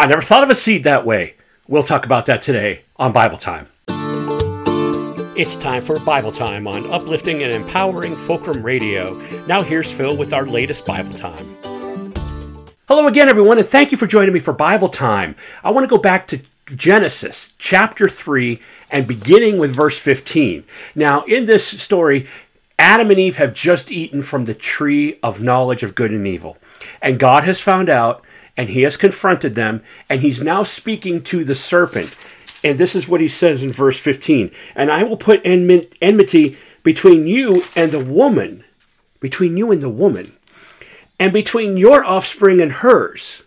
I never thought of a seed that way. We'll talk about that today on Bible Time. It's time for Bible Time on uplifting and empowering Fulcrum Radio. Now, here's Phil with our latest Bible Time. Hello again, everyone, and thank you for joining me for Bible Time. I want to go back to Genesis chapter 3 and beginning with verse 15. Now, in this story, Adam and Eve have just eaten from the tree of knowledge of good and evil. And God has found out, and he has confronted them, and he's now speaking to the serpent. And this is what he says in verse 15 And I will put enmity between you and the woman, between you and the woman and between your offspring and hers.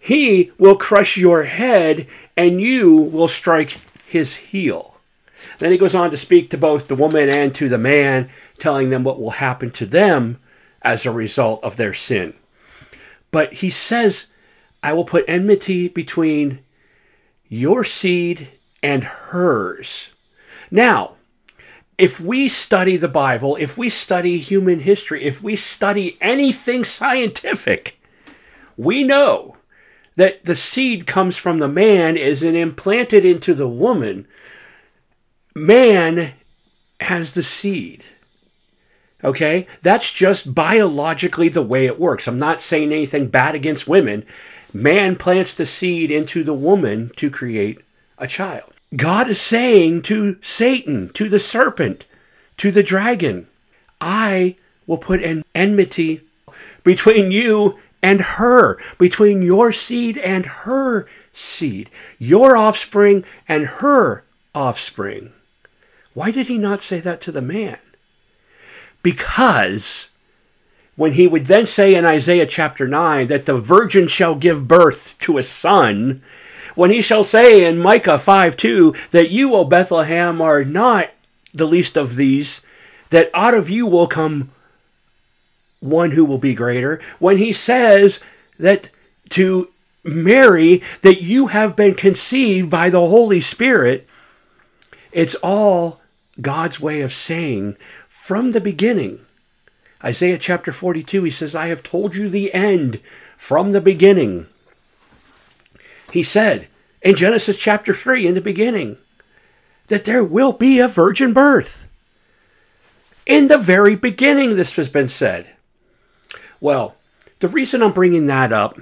He will crush your head, and you will strike his heel. Then he goes on to speak to both the woman and to the man, telling them what will happen to them as a result of their sin. But he says, I will put enmity between your seed and hers. Now, if we study the Bible, if we study human history, if we study anything scientific, we know that the seed comes from the man is implanted into the woman. Man has the seed. Okay? That's just biologically the way it works. I'm not saying anything bad against women. Man plants the seed into the woman to create a child. God is saying to Satan, to the serpent, to the dragon, I will put an enmity between you and her, between your seed and her seed, your offspring and her offspring. Why did he not say that to the man? Because when he would then say in Isaiah chapter 9 that the virgin shall give birth to a son, when he shall say in Micah 5 2 that you, O Bethlehem, are not the least of these, that out of you will come one who will be greater. When he says that to Mary, that you have been conceived by the Holy Spirit, it's all God's way of saying from the beginning. Isaiah chapter 42, he says, I have told you the end from the beginning. He said in Genesis chapter 3 in the beginning that there will be a virgin birth. In the very beginning, this has been said. Well, the reason I'm bringing that up,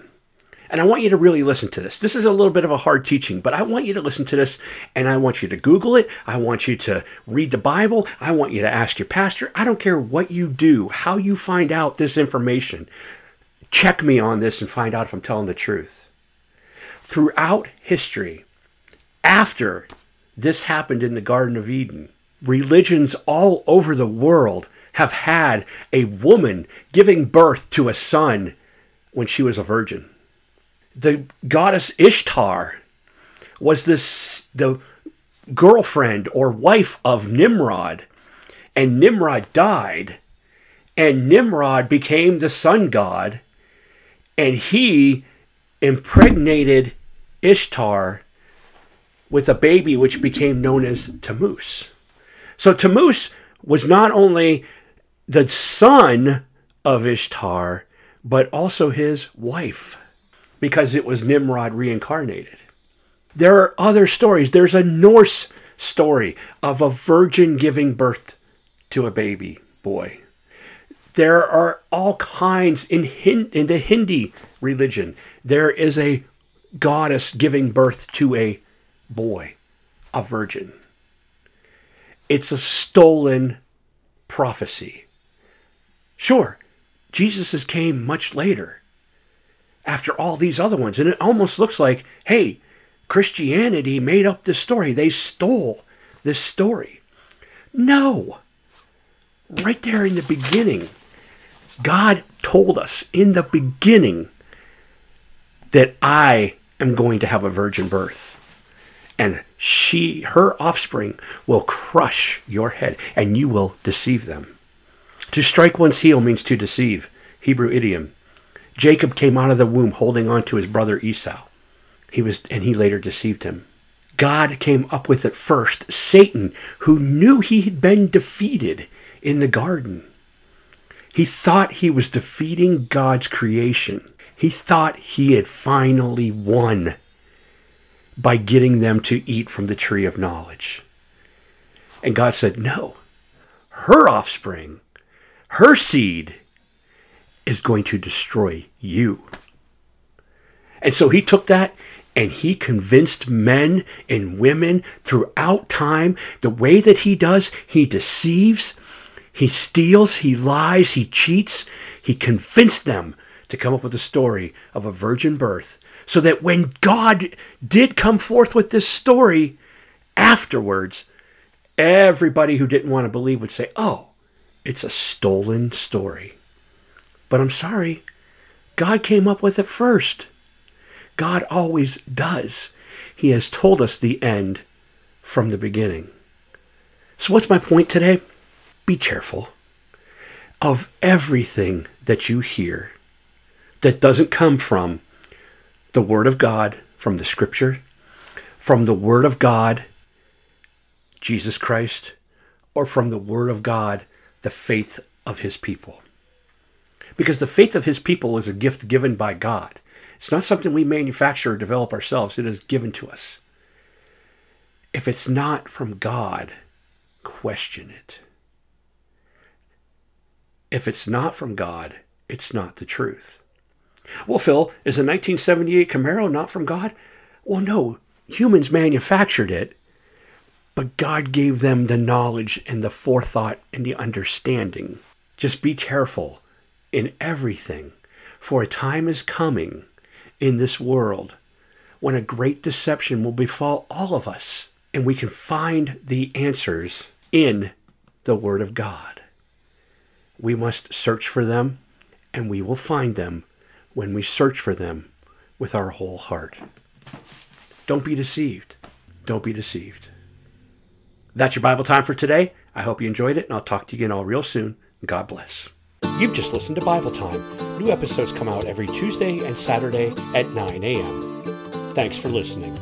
and I want you to really listen to this. This is a little bit of a hard teaching, but I want you to listen to this and I want you to Google it. I want you to read the Bible. I want you to ask your pastor. I don't care what you do, how you find out this information. Check me on this and find out if I'm telling the truth throughout history, after this happened in the Garden of Eden, religions all over the world have had a woman giving birth to a son when she was a virgin. The goddess Ishtar was this the girlfriend or wife of Nimrod, and Nimrod died, and Nimrod became the sun god, and he impregnated Ishtar with a baby which became known as Tammuz. So Tammuz was not only the son of Ishtar, but also his wife, because it was Nimrod reincarnated. There are other stories. There's a Norse story of a virgin giving birth to a baby boy. There are all kinds in, Hin- in the Hindi religion. There is a goddess giving birth to a boy, a virgin. It's a stolen prophecy. Sure, Jesus came much later after all these other ones, and it almost looks like, hey, Christianity made up this story. They stole this story. No. Right there in the beginning, God told us in the beginning that I am going to have a virgin birth. And she, her offspring, will crush your head, and you will deceive them. To strike one's heel means to deceive. Hebrew idiom. Jacob came out of the womb holding on to his brother Esau. He was, and he later deceived him. God came up with it first. Satan, who knew he had been defeated in the garden, he thought he was defeating God's creation. He thought he had finally won by getting them to eat from the tree of knowledge. And God said, No, her offspring, her seed, is going to destroy you. And so he took that and he convinced men and women throughout time the way that he does, he deceives, he steals, he lies, he cheats. He convinced them to come up with a story of a virgin birth so that when God did come forth with this story afterwards, everybody who didn't want to believe would say, Oh, it's a stolen story. But I'm sorry, God came up with it first. God always does. He has told us the end from the beginning. So, what's my point today? Be careful of everything that you hear that doesn't come from the Word of God, from the Scripture, from the Word of God, Jesus Christ, or from the Word of God, the faith of His people. Because the faith of His people is a gift given by God. It's not something we manufacture or develop ourselves, it is given to us. If it's not from God, question it. If it's not from God, it's not the truth. Well, Phil, is a 1978 Camaro not from God? Well, no, humans manufactured it, but God gave them the knowledge and the forethought and the understanding. Just be careful in everything, for a time is coming in this world when a great deception will befall all of us, and we can find the answers in the Word of God. We must search for them, and we will find them when we search for them with our whole heart. Don't be deceived. Don't be deceived. That's your Bible time for today. I hope you enjoyed it, and I'll talk to you again all real soon. God bless. You've just listened to Bible Time. New episodes come out every Tuesday and Saturday at 9 a.m. Thanks for listening.